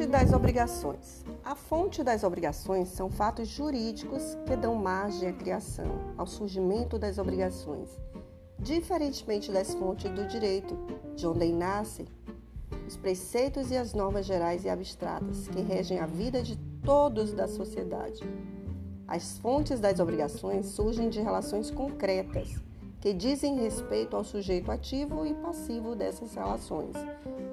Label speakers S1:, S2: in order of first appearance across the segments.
S1: Fonte das obrigações. A fonte das obrigações são fatos jurídicos que dão margem à criação, ao surgimento das obrigações, diferentemente das fontes do direito, de onde nascem os preceitos e as normas gerais e abstratas que regem a vida de todos da sociedade. As fontes das obrigações surgem de relações concretas que dizem respeito ao sujeito ativo e passivo dessas relações,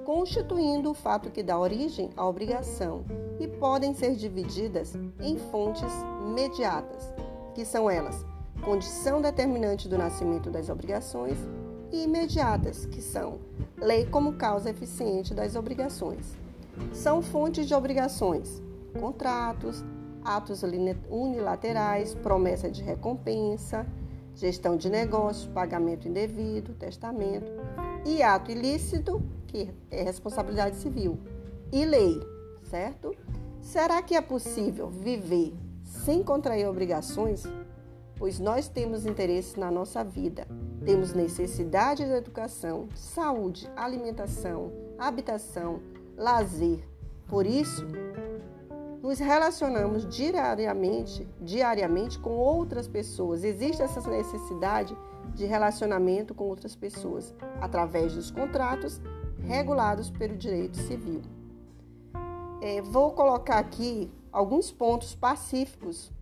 S1: constituindo o fato que dá origem à obrigação e podem ser divididas em fontes mediatas, que são elas condição determinante do nascimento das obrigações, e imediatas, que são lei como causa eficiente das obrigações. São fontes de obrigações, contratos, atos unilaterais, promessa de recompensa, gestão de negócios, pagamento indevido, testamento e ato ilícito, que é responsabilidade civil, e lei, certo? Será que é possível viver sem contrair obrigações? Pois nós temos interesse na nossa vida, temos necessidade de educação, saúde, alimentação, habitação, lazer. Por isso, nos relacionamos diariamente, diariamente com outras pessoas. Existe essa necessidade de relacionamento com outras pessoas através dos contratos regulados pelo direito civil. É, vou colocar aqui alguns pontos pacíficos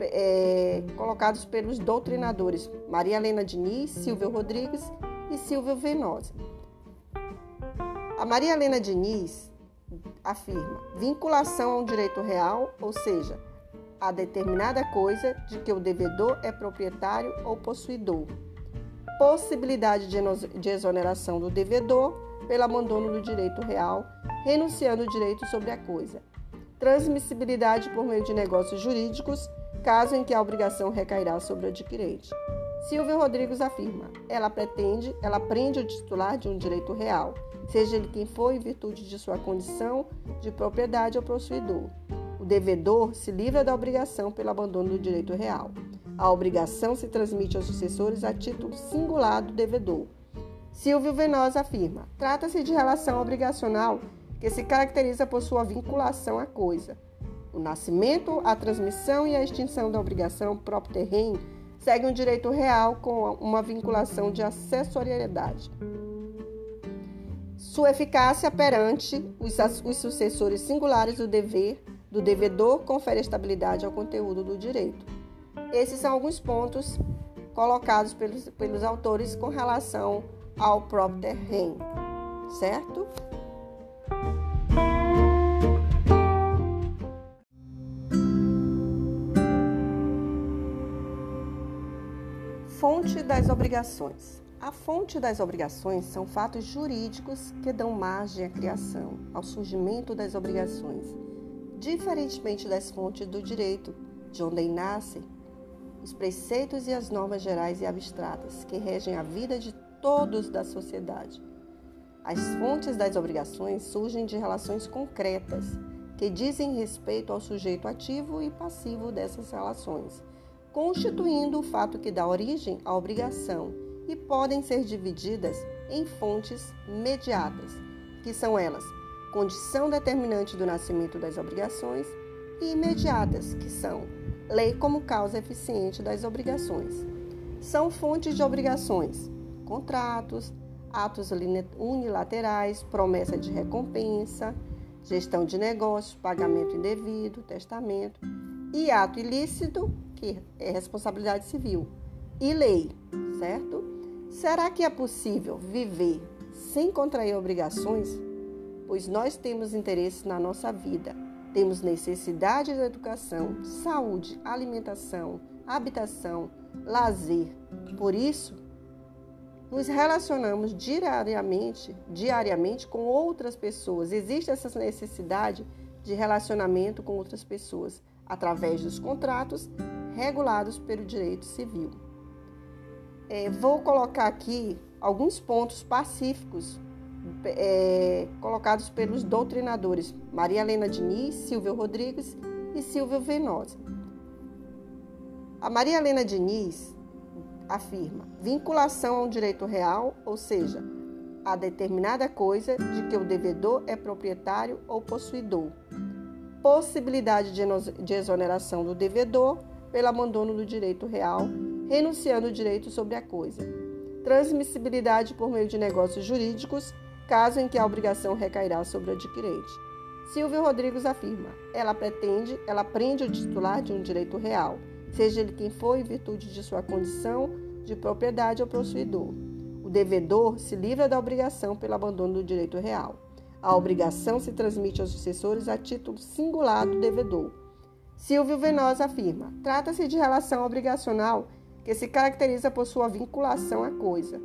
S1: é, colocados pelos doutrinadores Maria Helena Diniz, Silvio Rodrigues e Silvio Venosa. A Maria Helena Diniz afirma vinculação a um direito real, ou seja, a determinada coisa de que o devedor é proprietário ou possuidor. Possibilidade de exoneração do devedor pelo abandono do direito real, renunciando o direito sobre a coisa. Transmissibilidade por meio de negócios jurídicos, caso em que a obrigação recairá sobre o adquirente. Silvio Rodrigues afirma: ela pretende, ela prende o titular de um direito real seja ele quem for, em virtude de sua condição de propriedade ou possuidor. O devedor se livra da obrigação pelo abandono do direito real. A obrigação se transmite aos sucessores a título singular do devedor. Silvio Venosa afirma: trata-se de relação obrigacional que se caracteriza por sua vinculação à coisa. O nascimento, a transmissão e a extinção da obrigação próprio terreno seguem um direito real com uma vinculação de acessoriedade. Sua eficácia perante os, os sucessores singulares do dever do devedor confere estabilidade ao conteúdo do direito. Esses são alguns pontos colocados pelos, pelos autores com relação ao próprio rem, certo? Fonte das obrigações. A fonte das obrigações são fatos jurídicos que dão margem à criação, ao surgimento das obrigações, diferentemente das fontes do direito, de onde nascem os preceitos e as normas gerais e abstratas que regem a vida de todos da sociedade. As fontes das obrigações surgem de relações concretas que dizem respeito ao sujeito ativo e passivo dessas relações, constituindo o fato que dá origem à obrigação e podem ser divididas em fontes mediatas, que são elas condição determinante do nascimento das obrigações e imediatas, que são lei como causa eficiente das obrigações. São fontes de obrigações, contratos, atos unilaterais, promessa de recompensa, gestão de negócios, pagamento indevido, testamento e ato ilícito, que é responsabilidade civil, e lei, certo? Será que é possível viver sem contrair obrigações? Pois nós temos interesse na nossa vida, temos necessidade de educação, saúde, alimentação, habitação, lazer. Por isso, nos relacionamos diariamente, diariamente com outras pessoas. Existe essa necessidade de relacionamento com outras pessoas através dos contratos regulados pelo direito civil. É, vou colocar aqui alguns pontos pacíficos é, colocados pelos doutrinadores Maria Helena Diniz, Silvio Rodrigues e Silvio Venosa. A Maria Helena Diniz afirma vinculação a um direito real, ou seja, a determinada coisa de que o devedor é proprietário ou possuidor. Possibilidade de exoneração do devedor pelo abandono do direito real, renunciando o direito sobre a coisa. Transmissibilidade por meio de negócios jurídicos, caso em que a obrigação recairá sobre o adquirente. Silvio Rodrigues afirma: ela pretende, ela prende o titular de um direito real, seja ele quem for, em virtude de sua condição de propriedade ou possuidor. O devedor se livra da obrigação pelo abandono do direito real. A obrigação se transmite aos sucessores a título singular do devedor. Silvio Venosa afirma: trata-se de relação obrigacional que se caracteriza por sua vinculação à coisa.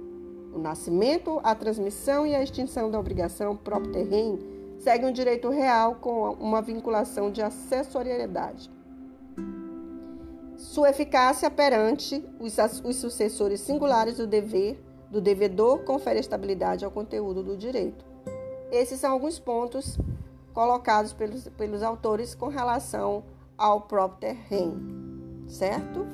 S1: O nascimento, a transmissão e a extinção da obrigação próprio terreno seguem um direito real com uma vinculação de acessoriedade. Sua eficácia perante os, os sucessores singulares do dever do devedor confere estabilidade ao conteúdo do direito. Esses são alguns pontos colocados pelos, pelos autores com relação ao próprio terreno, certo?